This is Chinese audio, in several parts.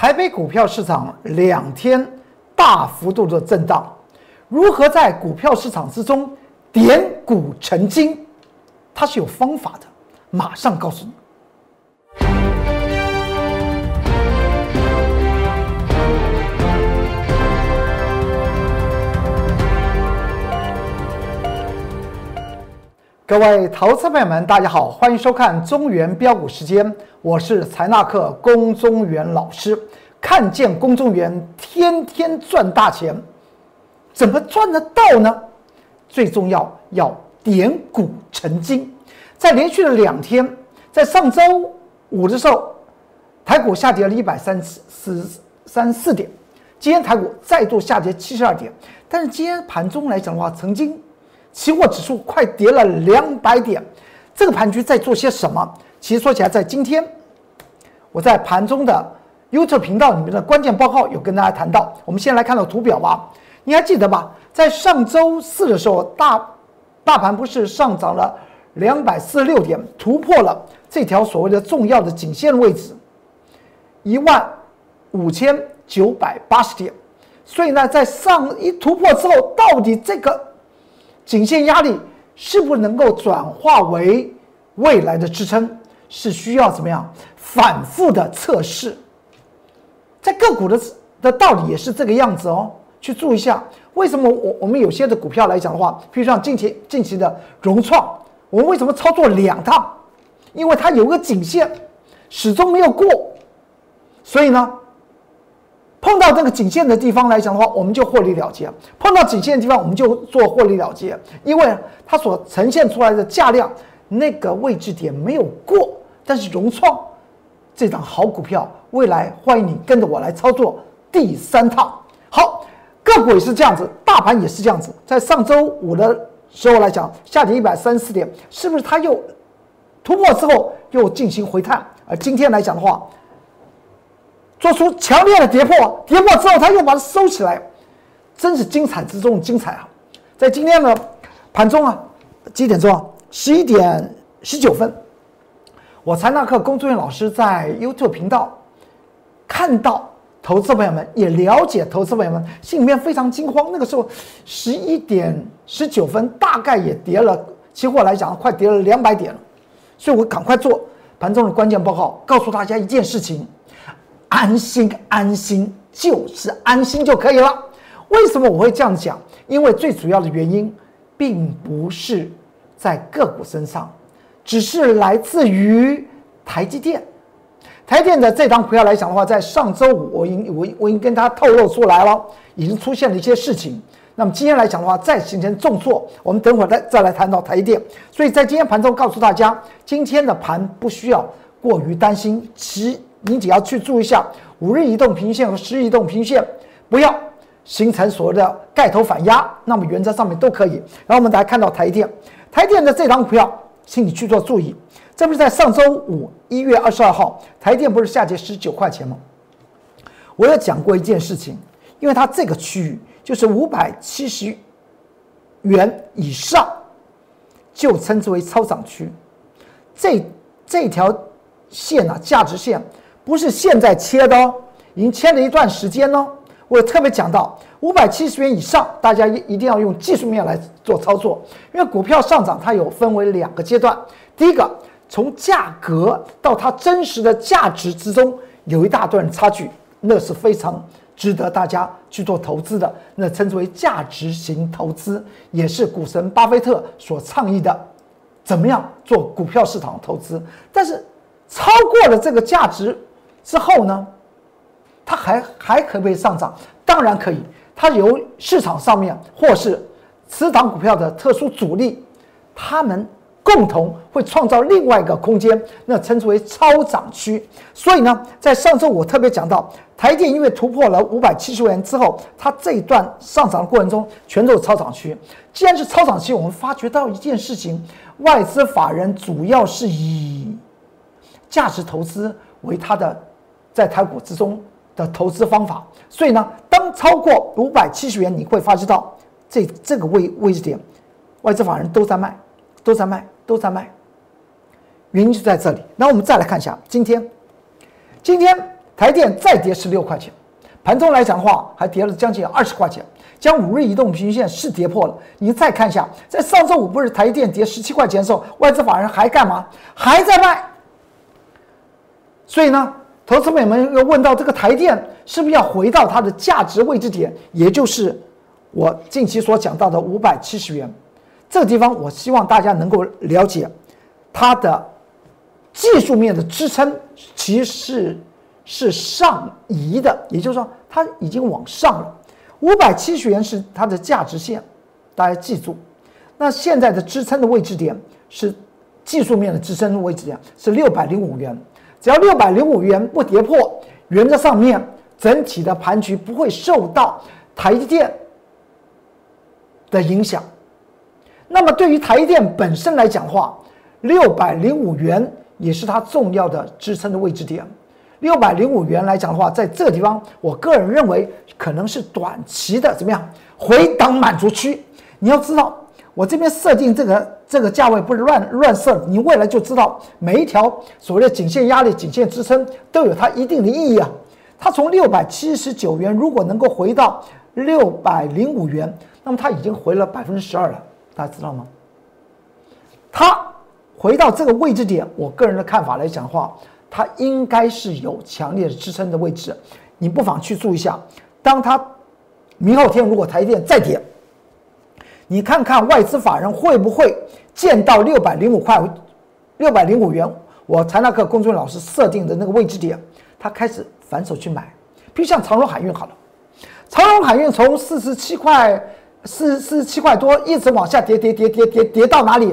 台北股票市场两天大幅度的震荡，如何在股票市场之中点股成金？它是有方法的，马上告诉你。各位投资朋友们，大家好，欢迎收看中原标股时间，我是财纳克龚中原老师。看见龚中原天天赚大钱，怎么赚得到呢？最重要要点股成金。在连续的两天，在上周五的时候，台股下跌了一百三十三四点，今天台股再度下跌七十二点，但是今天盘中来讲的话，曾经。期货指数快跌了两百点，这个盘局在做些什么？其实说起来，在今天，我在盘中的 YouTube 频道里面的关键报告有跟大家谈到。我们先来看到图表吧，你还记得吧？在上周四的时候，大大盘不是上涨了两百四十六点，突破了这条所谓的重要的颈线位置一万五千九百八十点。所以呢，在上一突破之后，到底这个？颈线压力是不是能够转化为未来的支撑？是需要怎么样反复的测试？在个股的的道理也是这个样子哦。去注意一下，为什么我我们有些的股票来讲的话，譬如像近期近期的融创，我们为什么操作两趟？因为它有个颈线始终没有过，所以呢。碰到这个颈线的地方来讲的话，我们就获利了结；碰到颈线的地方，我们就做获利了结。因为它所呈现出来的价量那个位置点没有过，但是融创这张好股票，未来欢迎你跟着我来操作第三套。好，个股也是这样子，大盘也是这样子。在上周五的时候来讲，下跌一百三十四点，是不是它又突破之后又进行回探？而今天来讲的话，做出强烈的跌破，跌破之后，他又把它收起来，真是精彩之中精彩啊！在今天的盘中啊，几点钟啊？十一点十九分，我财纳克工作人员老师在 YouTube 频道看到投资朋友们也了解投资朋友们心里面非常惊慌。那个时候十一点十九分，大概也跌了，期货来讲快跌了两百点了，所以我赶快做盘中的关键报告，告诉大家一件事情。安心，安心就是安心就可以了。为什么我会这样讲？因为最主要的原因，并不是在个股身上，只是来自于台积电。台电的这张股票来讲的话，在上周五，我已我我已经跟他透露出来了，已经出现了一些事情。那么今天来讲的话，再形成重挫，我们等会儿再再来谈到台电。所以在今天盘中告诉大家，今天的盘不需要过于担心，其。你只要去注意一下五日移动平均线和十日移动平均线，不要形成所谓的盖头反压，那么原则上面都可以。然后我们来看到台电，台电的这张股票，请你去做注意。这不是在上周五一月二十二号，台电不是下跌十九块钱吗？我有讲过一件事情，因为它这个区域就是五百七十元以上，就称之为超涨区。这这条线啊，价值线。不是现在切的哦，已经切了一段时间哦。我特别讲到五百七十元以上，大家一一定要用技术面来做操作，因为股票上涨它有分为两个阶段。第一个，从价格到它真实的价值之中有一大段差距，那是非常值得大家去做投资的，那称之为价值型投资，也是股神巴菲特所倡议的，怎么样做股票市场投资？但是超过了这个价值。之后呢，它还还可不可以上涨？当然可以。它由市场上面或是此档股票的特殊主力，他们共同会创造另外一个空间，那称之为超涨区。所以呢，在上周我特别讲到，台电因为突破了五百七十元之后，它这一段上涨的过程中全都是超涨区。既然是超涨区，我们发觉到一件事情：外资法人主要是以价值投资为它的。在台股之中的投资方法，所以呢，当超过五百七十元，你会发觉到这这个位位置点，外资法人都在卖，都在卖，都在卖，原因就在这里。那我们再来看一下今天，今天台电再跌十六块钱，盘中来讲的话，还跌了将近二十块钱，将五日移动平均线是跌破了。你再看一下，在上周五不是台电跌十七块钱的时候，外资法人还干嘛？还在卖。所以呢，投资朋友们又问到这个台电是不是要回到它的价值位置点，也就是我近期所讲到的五百七十元这个地方，我希望大家能够了解它的技术面的支撑其实是上移的，也就是说它已经往上了。五百七十元是它的价值线，大家记住。那现在的支撑的位置点是技术面的支撑位置点是六百零五元。只要六百零五元不跌破，原则上面整体的盘局不会受到台积电的影响。那么对于台积电本身来讲的话，六百零五元也是它重要的支撑的位置点。六百零五元来讲的话，在这个地方，我个人认为可能是短期的怎么样回档满足区。你要知道。我这边设定这个这个价位不是乱乱设，你未来就知道每一条所谓的颈线压力、颈线支撑都有它一定的意义啊。它从六百七十九元如果能够回到六百零五元，那么它已经回了百分之十二了，大家知道吗？它回到这个位置点，我个人的看法来讲的话，它应该是有强烈的支撑的位置，你不妨去注意一下。当它明后天如果台电再跌。你看看外资法人会不会见到六百零五块、六百零五元？我财纳克公众老师设定的那个位置点，他开始反手去买。比如像长荣海运好了，长荣海运从四十七块、四四十七块多一直往下跌，跌跌跌跌跌到哪里？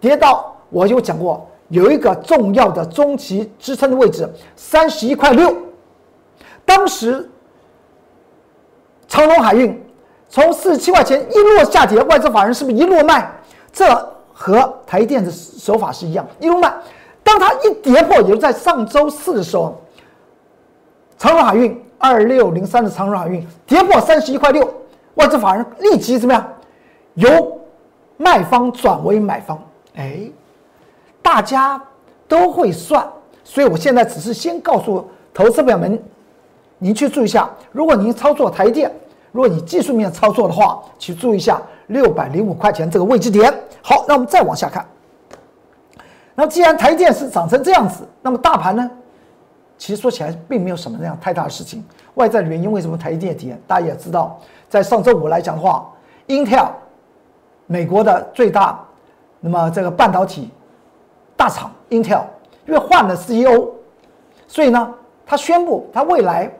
跌到我就讲过，有一个重要的中期支撑的位置，三十一块六。当时长荣海运。从四十七块钱一路下跌，外资法人是不是一路卖？这和台电的手法是一样，一路卖。当它一跌破，也就在上周四的时候，长荣海运二六零三的长荣海运跌破三十一块六，外资法人立即怎么样？由卖方转为买方。哎，大家都会算，所以我现在只是先告诉投资友们，您去注意一下，如果您操作台电。如果你技术面操作的话，去注意一下六百零五块钱这个位置点。好，那我们再往下看。那既然台电是涨成这样子，那么大盘呢？其实说起来并没有什么那样太大的事情。外在的原因为什么台积电跌？大家也知道，在上周五来讲的话，Intel 美国的最大，那么这个半导体大厂 Intel 因为换了 CEO，所以呢，他宣布他未来。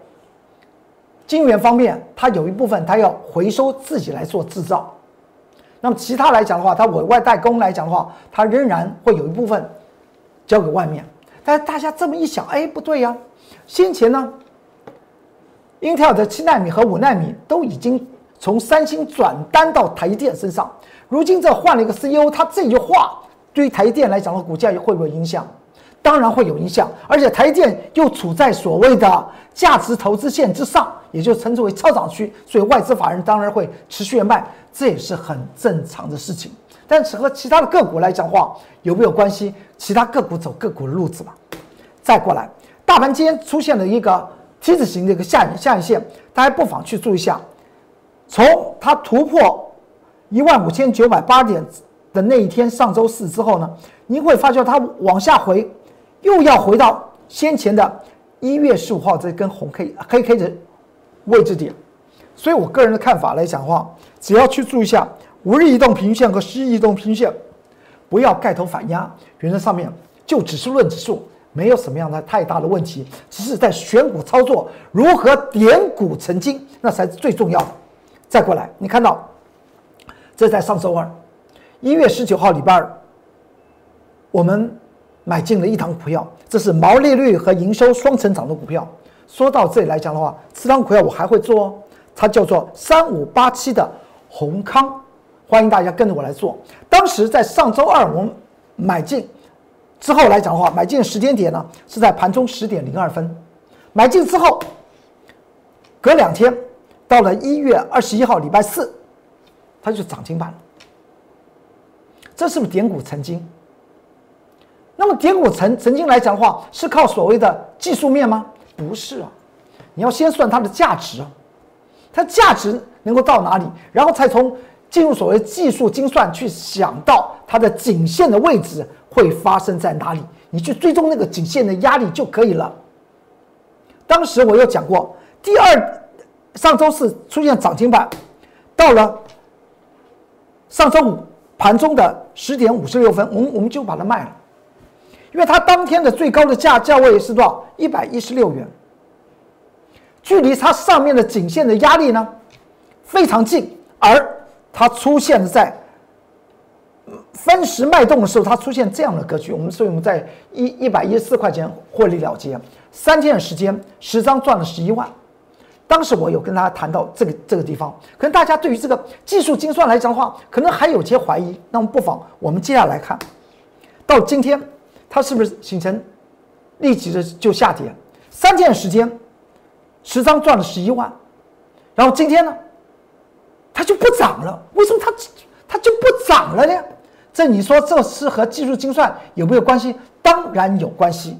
晶圆方面，它有一部分它要回收自己来做制造，那么其他来讲的话，它委外代工来讲的话，它仍然会有一部分交给外面。但是大家这么一想，哎，不对呀，先前呢，Intel 的七纳米和五纳米都已经从三星转单到台积电身上，如今这换了一个 CEO，他这句话对于台积电来讲的股价会不会影响？当然会有影响，而且台电又处在所谓的价值投资线之上，也就称之为超涨区，所以外资法人当然会持续卖，这也是很正常的事情。但是和其他的个股来讲话有没有关系？其他个股走个股的路子嘛。再过来，大盘今天出现了一个 T 字形的一个下下影线，大家不妨去注意一下。从它突破一万五千九百八点的那一天，上周四之后呢，您会发觉它往下回。又要回到先前的一月十五号这根红 K 黑 K 的位置点，所以我个人的看法来讲的话，只要去注意一下五日移动平均线和十日移动平均线，不要盖头反压，原则上面就指数论指数，没有什么样的太大的问题，只是在选股操作如何点股成金，那才是最重要的。再过来，你看到这在上周二一月十九号礼拜二，我们。买进了一档股票，这是毛利率和营收双成长的股票。说到这里来讲的话，这档股票我还会做，哦，它叫做三五八七的宏康，欢迎大家跟着我来做。当时在上周二我们买进之后来讲的话，买进时间点呢是在盘中十点零二分，买进之后隔两天到了一月二十一号礼拜四，它就涨停板了。这是不是点股成金？那么点股曾曾经来讲的话，是靠所谓的技术面吗？不是啊，你要先算它的价值啊，它价值能够到哪里，然后才从进入所谓技术精算去想到它的颈线的位置会发生在哪里，你去追踪那个颈线的压力就可以了。当时我有讲过，第二上周四出现涨停板，到了上周五盘中的十点五十六分，我们我们就把它卖了，因为它当天的最高的价价位是多少？一百一十六元，距离它上面的颈线的压力呢非常近，而它出现在分时脉动的时候，它出现这样的格局，我们所以我们在一一百一十四块钱获利了结。三天的时间，十张赚了十一万。当时我有跟大家谈到这个这个地方，可能大家对于这个技术精算来讲的话，可能还有些怀疑。那么不妨我们接下来看，到今天它是不是形成立即的就下跌？三天时间，十张赚了十一万，然后今天呢，它就不涨了。为什么它它就不涨了呢？这你说这是和技术精算有没有关系？当然有关系，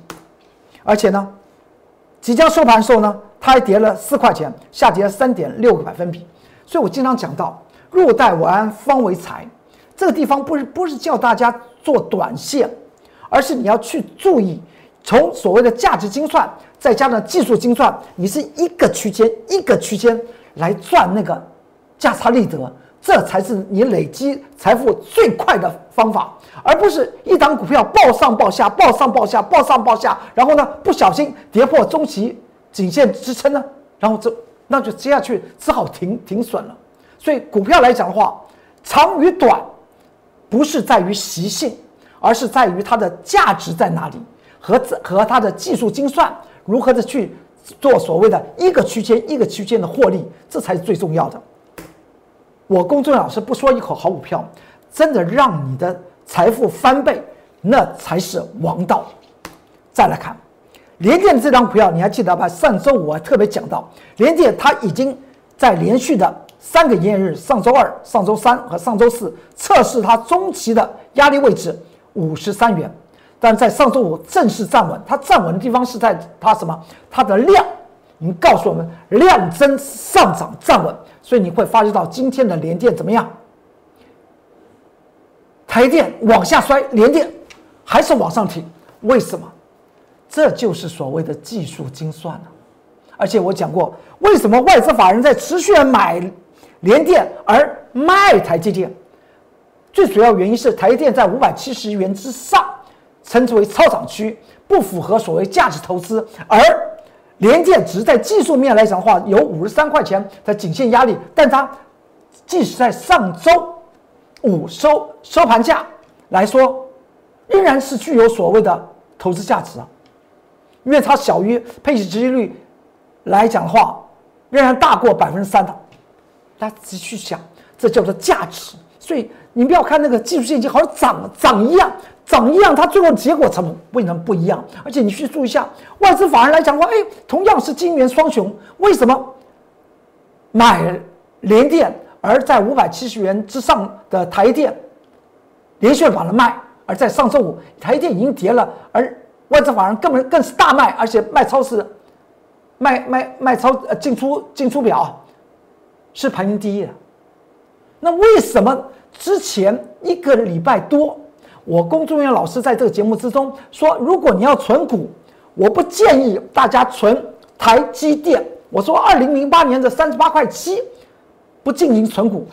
而且呢。即将收盘的时候呢，它还跌了四块钱，下跌了三点六个百分比。所以我经常讲到“入袋为安，方为财”，这个地方不是不是叫大家做短线，而是你要去注意，从所谓的价值精算，再加上技术精算，你是一个区间一个区间来赚那个价差利得。这才是你累积财富最快的方法，而不是一档股票暴上暴下，暴上暴下，暴上暴下，然后呢不小心跌破中期颈线支撑呢，然后这那就接下去只好停停损了。所以股票来讲的话，长与短不是在于习性，而是在于它的价值在哪里和和它的技术精算如何的去做所谓的一个区间一个区间的获利，这才是最重要的。我公众老师不说一口好股票，真的让你的财富翻倍，那才是王道。再来看联电这张股票，你还记得吧？上周五我特别讲到，联电它已经在连续的三个营业日，上周二、上周三和上周四测试它中期的压力位置五十三元，但在上周五正式站稳。它站稳的地方是在它什么？它的量，你告诉我们量增上涨站稳。所以你会发觉到今天的联电怎么样？台电往下摔，联电还是往上挺，为什么？这就是所谓的技术精算了。而且我讲过，为什么外资法人在持续买联电而卖台积电？最主要原因是台积电在五百七十元之上，称之为超涨区，不符合所谓价值投资，而。联电只是在技术面来讲的话，有五十三块钱的颈线压力，但它即使在上周五收收盘价来说，仍然是具有所谓的投资价值啊，因为它小于配息收益率来讲的话，仍然大过百分之三的，大家仔细去想，这叫做价值。所以你不要看那个技术线型好像涨涨一样。涨一样，它最后结果怎么为什么不一样？而且你去注意一下，外资法人来讲话，哎，同样是金元双雄，为什么买联电，而在五百七十元之上的台电连续把它卖，而在上周五台电已经跌了，而外资法人根本更是大卖，而且卖超是卖卖卖超呃进出进出表是排名第一的。那为什么之前一个礼拜多？我工作人员老师在这个节目之中说，如果你要存股，我不建议大家存台积电。我说，二零零八年的三十八块七，不进行存股，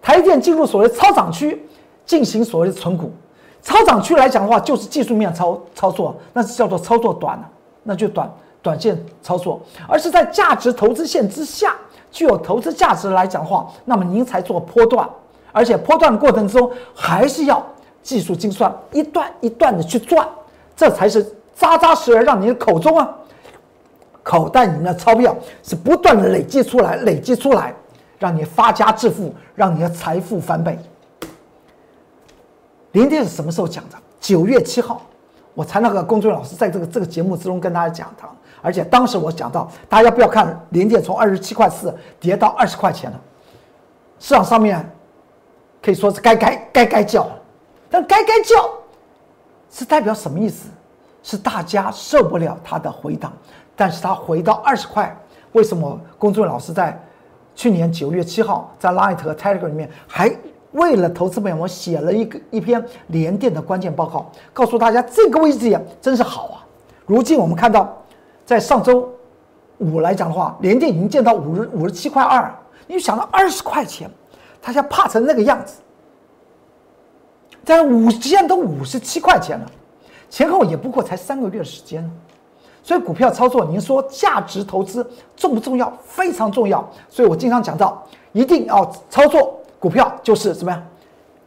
台电进入所谓超涨区，进行所谓的存股。超涨区来讲的话，就是技术面操操作，那是叫做操作短了，那就短短线操作，而是在价值投资线之下，具有投资价值来讲的话，那么您才做波段，而且波段的过程中还是要。技术精算一段一段的去赚，这才是扎扎实实让你的口中啊，口袋里面的钞票是不断的累积出来，累积出来，让你发家致富，让你的财富翻倍。林电是什么时候讲的？九月七号，我才那个龚俊老师在这个这个节目之中跟大家讲的，而且当时我讲到，大家不要看连电从二十七块四跌到二十块钱了，市场上面可以说是该该该该叫。但该该叫，是代表什么意思？是大家受不了它的回档，但是它回到二十块，为什么公众老师在去年九月七号在 Light 和 Telegram 里面还为了投资朋友们写了一个一篇连电的关键报告，告诉大家这个位置点真是好啊！如今我们看到，在上周五来讲的话，连电已经见到五十五十七块二，你想到二十块钱，大家怕成那个样子，在五现在都五十七块钱了，前后也不过才三个月的时间。所以股票操作，您说价值投资重不重要？非常重要。所以我经常讲到，一定要操作股票，就是怎么样？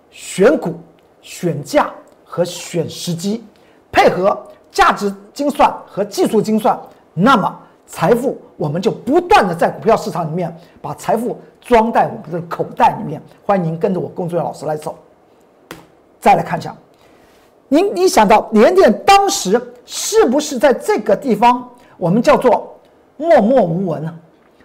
选股、选价和选时机，配合价值精算和技术精算，那么财富我们就不断的在股票市场里面把财富装在我们的口袋里面。欢迎您跟着我工作老师来走。再来看一下。您你想到联电当时是不是在这个地方我们叫做默默无闻呢？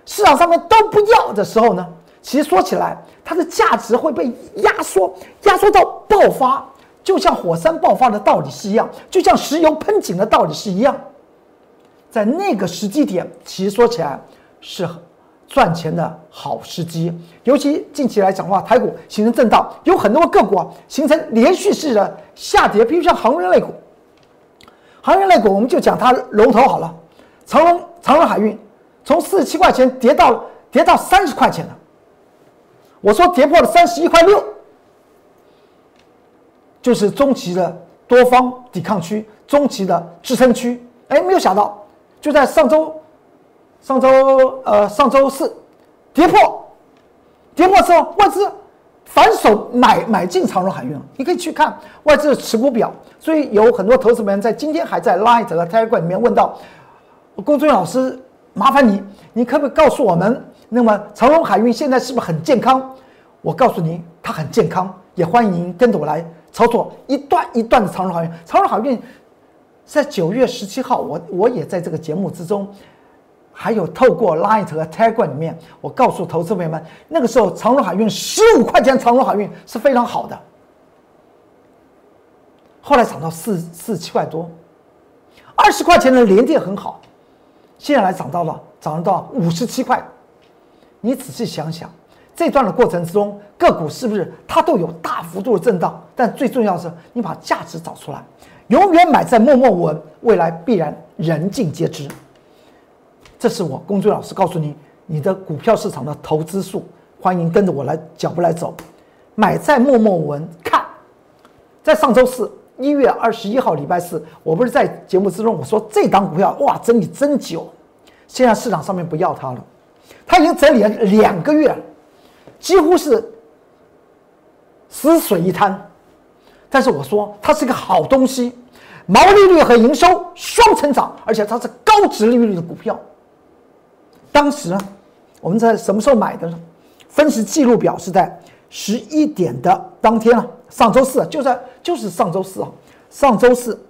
市场上面都不要的时候呢？其实说起来，它的价值会被压缩，压缩到爆发，就像火山爆发的道理是一样，就像石油喷井的道理是一样。在那个时机点，其实说起来是。赚钱的好时机，尤其近期来讲的话，台股形成震荡，有很多个股啊形成连续式的下跌，比如像航运类股。航运类股，我们就讲它龙头好了，长隆长隆海运从四十七块钱跌到跌到三十块钱了。我说跌破了三十一块六，就是中期的多方抵抗区，中期的支撑区。哎，没有想到，就在上周。上周呃，上周四跌破，跌破之后外资反手买买进长荣海运你可以去看外资的持股表。所以有很多投资人在今天还在 Light 和 Telegram 里面问到，龚俊老师，麻烦你，你可不可以告诉我们，那么长荣海运现在是不是很健康？我告诉您，它很健康，也欢迎您跟着我来操作一段一段的长荣海运。长荣海运在九月十七号，我我也在这个节目之中。还有透过 Light 和 Telegram 里面，我告诉投资朋友们，那个时候长荣海运十五块钱，长荣海运是非常好的。后来涨到四四七块多，二十块钱的连电很好，现在来涨到了涨到五十七块。你仔细想想，这段的过程之中，个股是不是它都有大幅度的震荡？但最重要的是，你把价值找出来，永远买在默默无闻，未来必然人尽皆知。这是我龚俊老师告诉你，你的股票市场的投资术，欢迎跟着我来脚步来走，买在默默无闻。看，在上周四一月二十一号礼拜四，我不是在节目之中我说这档股票哇整理真久，现在市场上面不要它了，它已经整理了两个月，几乎是死水一滩。但是我说它是个好东西，毛利率和营收双成长，而且它是高值利率的股票。当时呢，我们在什么时候买的呢？分时记录表是在十一点的当天啊，上周四就在就是上周四啊，上周四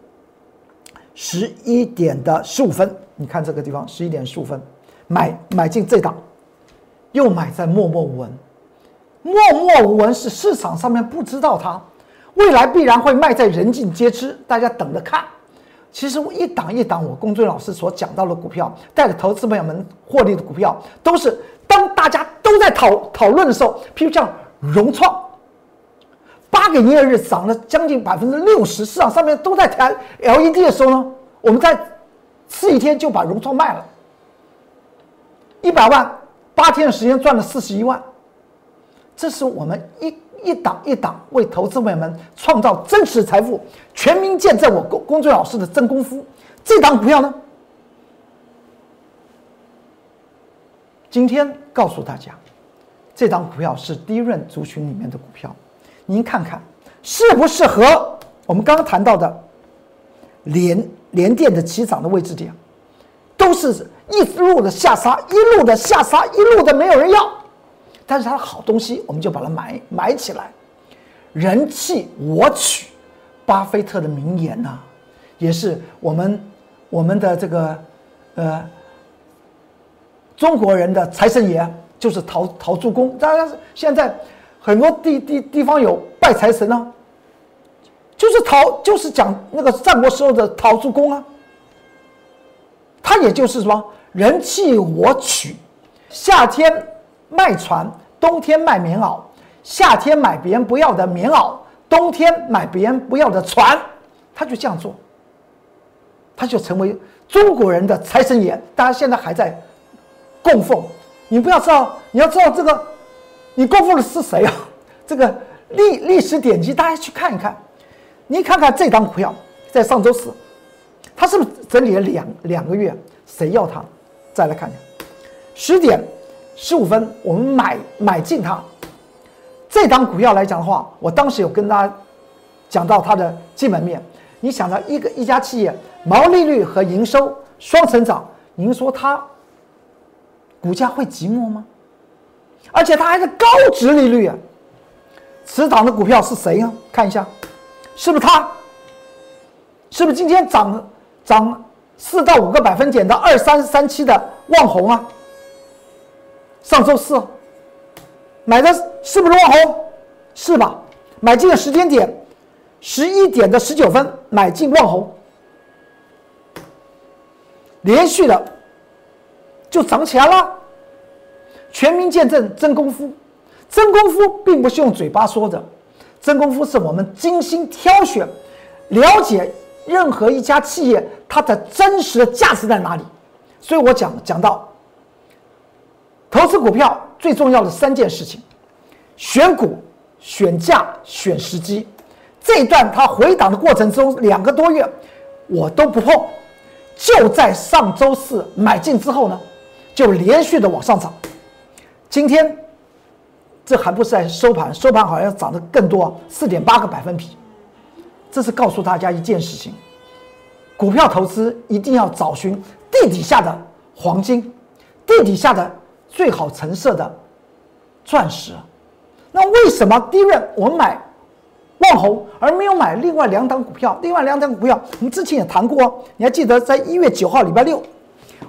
十一点的十五分，你看这个地方十一点十五分买买进这档，又买在默默无闻，默默无闻是市场上面不知道它，未来必然会卖在人尽皆知，大家等着看。其实我一档一档，我龚俊老师所讲到的股票，带着投资朋友们获利的股票，都是当大家都在讨讨论的时候，譬如像融创，八个营业日涨了将近百分之六十，市场上面都在谈 LED 的时候呢，我们在次一天就把融创卖了，一百万八天的时间赚了四十一万，这是我们一。一档一档为投资朋友们创造真实财富，全民见证我龚龚俊老师的真功夫。这档股票呢，今天告诉大家，这档股票是低润族群里面的股票，您看看适不适合我们刚刚谈到的连连电的起涨的位置点，都是一路的下杀，一路的下杀，一路的没有人要。但是它的好东西，我们就把它买买起来，人气我取，巴菲特的名言呢，也是我们我们的这个呃中国人的财神爷，就是陶陶朱公。大家现在很多地地地方有拜财神呢，就是陶，就是讲那个战国时候的陶朱公啊，他也就是说人弃我取，夏天卖船，冬天卖棉袄，夏天买别人不要的棉袄，冬天买别人不要的船，他就这样做，他就成为中国人的财神爷，大家现在还在供奉。你不要知道，你要知道这个，你供奉的是谁啊？这个历历史典籍，大家去看一看。你看看这张股票，在上周四，它是不是整理了两两个月？谁要它？再来看看，十点十五分，我们买买进它。这张股票来讲的话，我当时有跟大家讲到它的基本面。你想到一个一家企业毛利率和营收双成长，您说它股价会寂寞吗？而且它还是高值利率啊！此档的股票是谁呢？看一下。是不是它？是不是今天涨涨四到五个百分点的二三三七的旺红啊？上周四买的是不是万红？是吧？买进的时间点十一点的十九分买进万红，连续的就涨起来了。全民见证真功夫，真功夫并不是用嘴巴说的。真功夫是我们精心挑选、了解任何一家企业它的真实的价值在哪里。所以我讲讲到，投资股票最重要的三件事情：选股、选价、选时机。这一段它回档的过程中，两个多月我都不碰，就在上周四买进之后呢，就连续的往上涨。今天。这还不是在收盘，收盘好像涨得更多，四点八个百分比。这是告诉大家一件事情：股票投资一定要找寻地底下的黄金，地底下的最好成色的钻石。那为什么第一任我们买万宏，而没有买另外两档股票？另外两档股票我们之前也谈过，你还记得在一月九号礼拜六，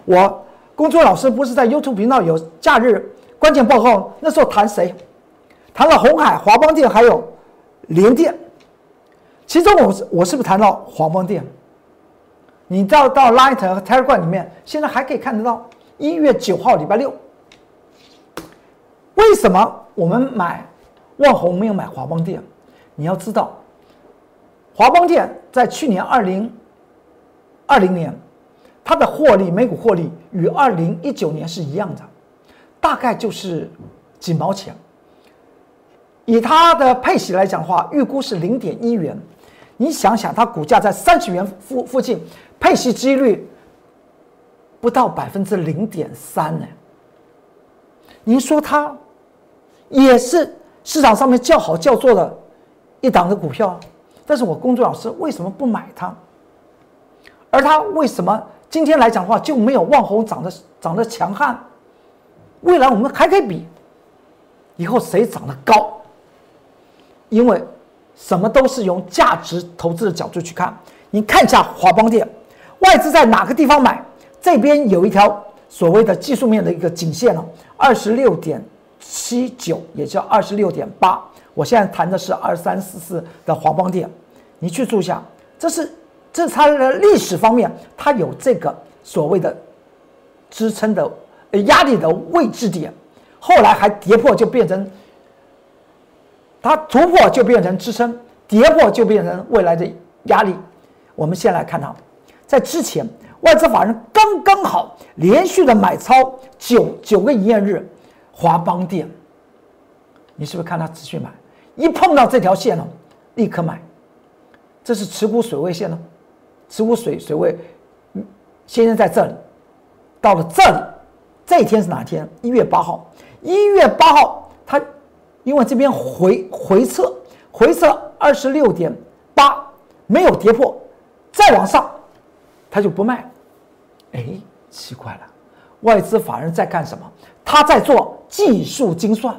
我工作老师不是在 YouTube 频道有假日关键报告？那时候谈谁？谈了红海、华邦电还有联电，其中我我是不是谈到华邦电？你到到 Light 和 Telegram 里面，现在还可以看得到一月九号礼拜六。为什么我们买万宏没有买华邦电？你要知道，华邦电在去年二零二零年，它的获利每股获利与二零一九年是一样的，大概就是几毛钱。以它的配息来讲的话，预估是零点一元。你想想，它股价在三十元附附近，配息几率不到百分之零点三呢。您说它也是市场上面较好叫座的一档的股票，但是我公众老师为什么不买它？而它为什么今天来讲的话就没有旺宏涨得涨得强悍？未来我们还可以比，以后谁涨得高？因为什么都是用价值投资的角度去看。你看一下华邦电，外资在哪个地方买？这边有一条所谓的技术面的一个颈线了，二十六点七九，也叫二十六点八。我现在谈的是二三四四的华邦电，你去注一下，这是这是它的历史方面，它有这个所谓的支撑的压力的位置点，后来还跌破就变成。它突破就变成支撑，跌破就变成未来的压力。我们先来看它，在之前外资法人刚刚好连续的买超九九个营业日，华邦电，你是不是看它持续买？一碰到这条线了，立刻买。这是持股水位线呢，持股水水位，现在在这里，到了这里，这一天是哪天？一月八号，一月八号它。因为这边回回撤，回撤二十六点八没有跌破，再往上，他就不卖。哎，奇怪了，外资法人在干什么？他在做技术精算。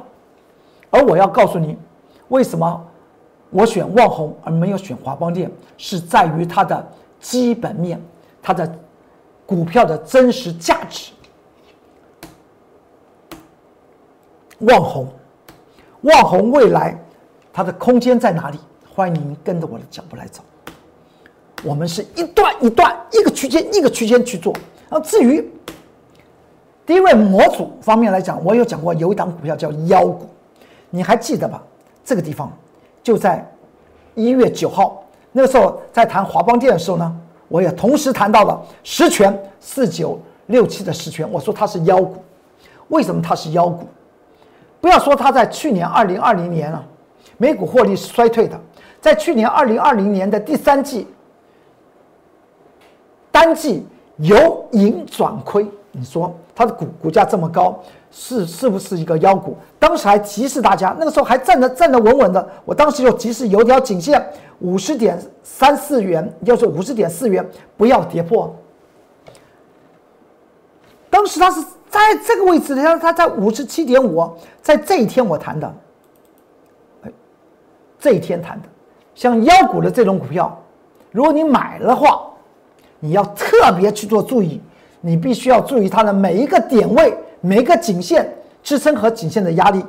而我要告诉你，为什么我选旺红而没有选华邦电，是在于它的基本面，它的股票的真实价值。旺宏。旺宏未来，它的空间在哪里？欢迎您跟着我的脚步来走。我们是一段一段，一个区间一个区间去做。而至于低位模组方面来讲，我有讲过有一档股票叫妖股，你还记得吧？这个地方就在一月九号那个时候在谈华邦电的时候呢，我也同时谈到了实权四九六七的实权，我说它是妖股，为什么它是妖股？不要说它在去年二零二零年啊，美股获利是衰退的，在去年二零二零年的第三季单季由盈转亏，你说它的股股价这么高？是是不是一个妖股？当时还提示大家，那个时候还站得站得稳稳的。我当时就提示有条颈线五十点三四元，就是五十点四元，不要跌破。当时它是在这个位置，它它在五十七点五，在这一天我谈的，哎，这一天谈的，像妖股的这种股票，如果你买了的话，你要特别去做注意，你必须要注意它的每一个点位。每一个颈线支撑和颈线的压力，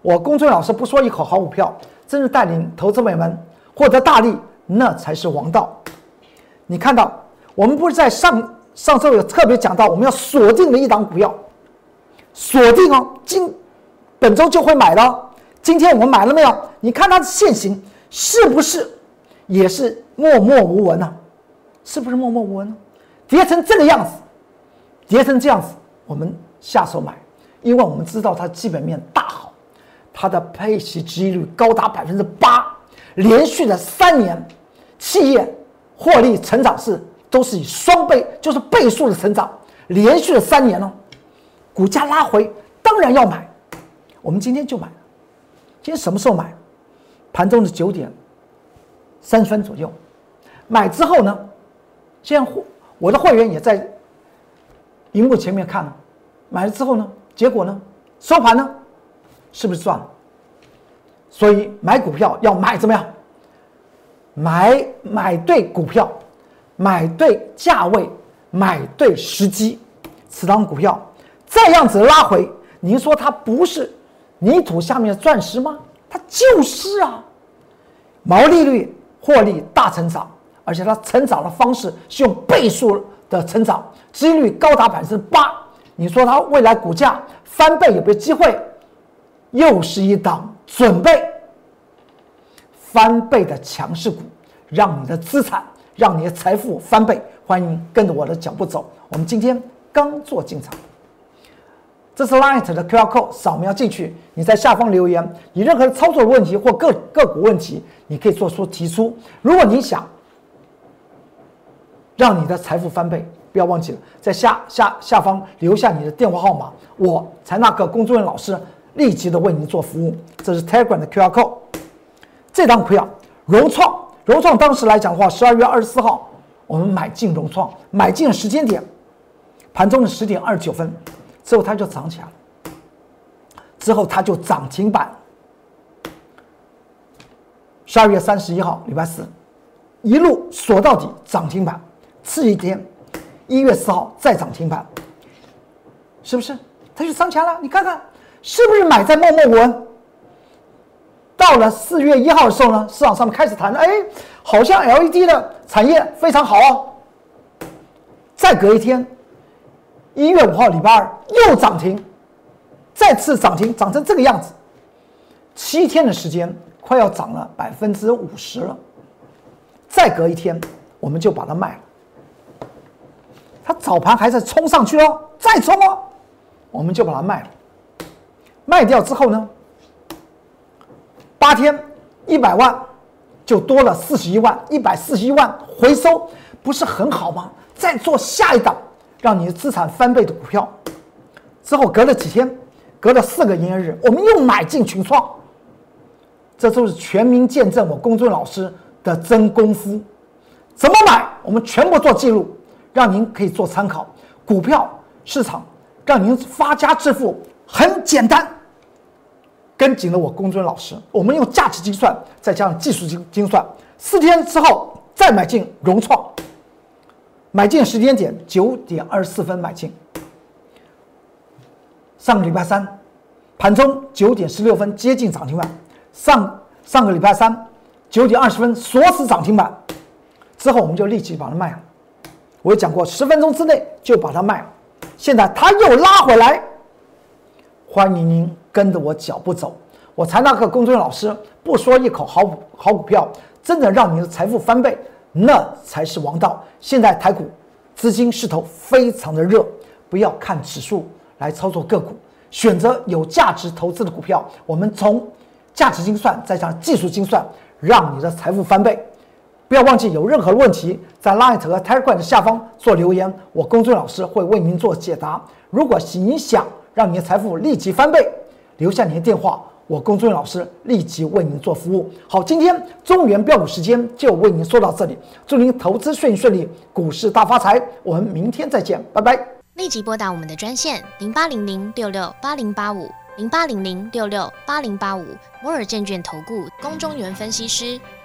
我公众老师不说一口好股票，真是带领投资美们获得大利，那才是王道。你看到我们不是在上上周有特别讲到，我们要锁定的一档股票，锁定哦，今本周就会买了。今天我们买了没有？你看它的线型是不是也是默默无闻呢？是不是默默无闻呢？跌成这个样子，跌成这样子，我们。下手买，因为我们知道它基本面大好，它的配息收益率高达百分之八，连续的三年，企业获利成长是都是以双倍，就是倍数的成长，连续的三年哦，股价拉回当然要买，我们今天就买，今天什么时候买？盘中的九点三分左右，买之后呢，现在我的会员也在荧幕前面看了。买了之后呢？结果呢？收盘呢？是不是赚了？所以买股票要买怎么样？买买对股票，买对价位，买对时机。此档股票这样子拉回，您说它不是泥土下面的钻石吗？它就是啊！毛利率、获利大成长，而且它成长的方式是用倍数的成长，几率高达百分之八。你说它未来股价翻倍有没有机会？又是一档准备翻倍的强势股，让你的资产、让你的财富翻倍。欢迎跟着我的脚步走。我们今天刚做进场，这是 Light 的 QR code，扫描进去。你在下方留言，你任何操作问题或个个股问题，你可以做出提出。如果你想让你的财富翻倍。不要忘记了，在下下下方留下你的电话号码，我才那个工作人员老师立即的为您做服务。这是 Telegram 的 QR code。这张股票融创，融创当时来讲的话，十二月二十四号我们买进融创，买进的时间点，盘中的十点二十九分之后它就涨起来了，之后它就涨停板。十二月三十一号礼拜四，一路锁到底涨停板，次一天。一月四号再涨停板，是不是？它就涨起来了。你看看，是不是买在默默无闻？到了四月一号的时候呢，市场上面开始谈，哎，好像 LED 的产业非常好哦。再隔一天，一月五号礼拜二又涨停，再次涨停，涨成这个样子，七天的时间快要涨了百分之五十了。再隔一天，我们就把它卖了。它早盘还在冲上去哦，再冲哦，我们就把它卖了。卖掉之后呢，八天一百万就多了四十一万，一百四十一万回收，不是很好吗？再做下一档，让你的资产翻倍的股票。之后隔了几天，隔了四个营业日，我们又买进群创。这都是全民见证我公孙老师的真功夫。怎么买？我们全部做记录。让您可以做参考，股票市场让您发家致富很简单。跟紧了我公孙老师，我们用价值精算再加上技术精精算，四天之后再买进融创。买进时间点九点二十四分买进。上个礼拜三盘中九点十六分接近涨停板，上上个礼拜三九点二十分锁死涨停板，之后我们就立即把它卖了。我也讲过，十分钟之内就把它卖了，现在它又拉回来，欢迎您跟着我脚步走。我财纳克公众老师不说一口好股好股票，真的让你的财富翻倍，那才是王道。现在台股资金势头非常的热，不要看指数来操作个股，选择有价值投资的股票。我们从价值精算再加上技术精算，让你的财富翻倍。不要忘记，有任何问题在 Line 和 Telegram 的下方做留言，我公众老师会为您做解答。如果你想让你的财富立即翻倍，留下您的电话。我龚忠老师立即为您做服务。好，今天中原标股时间就为您说到这里，祝您投资顺顺利，股市大发财。我们明天再见，拜拜。立即拨打我们的专线零八零零六六八零八五零八零零六六八零八五摩尔证券投顾龚中原分析师。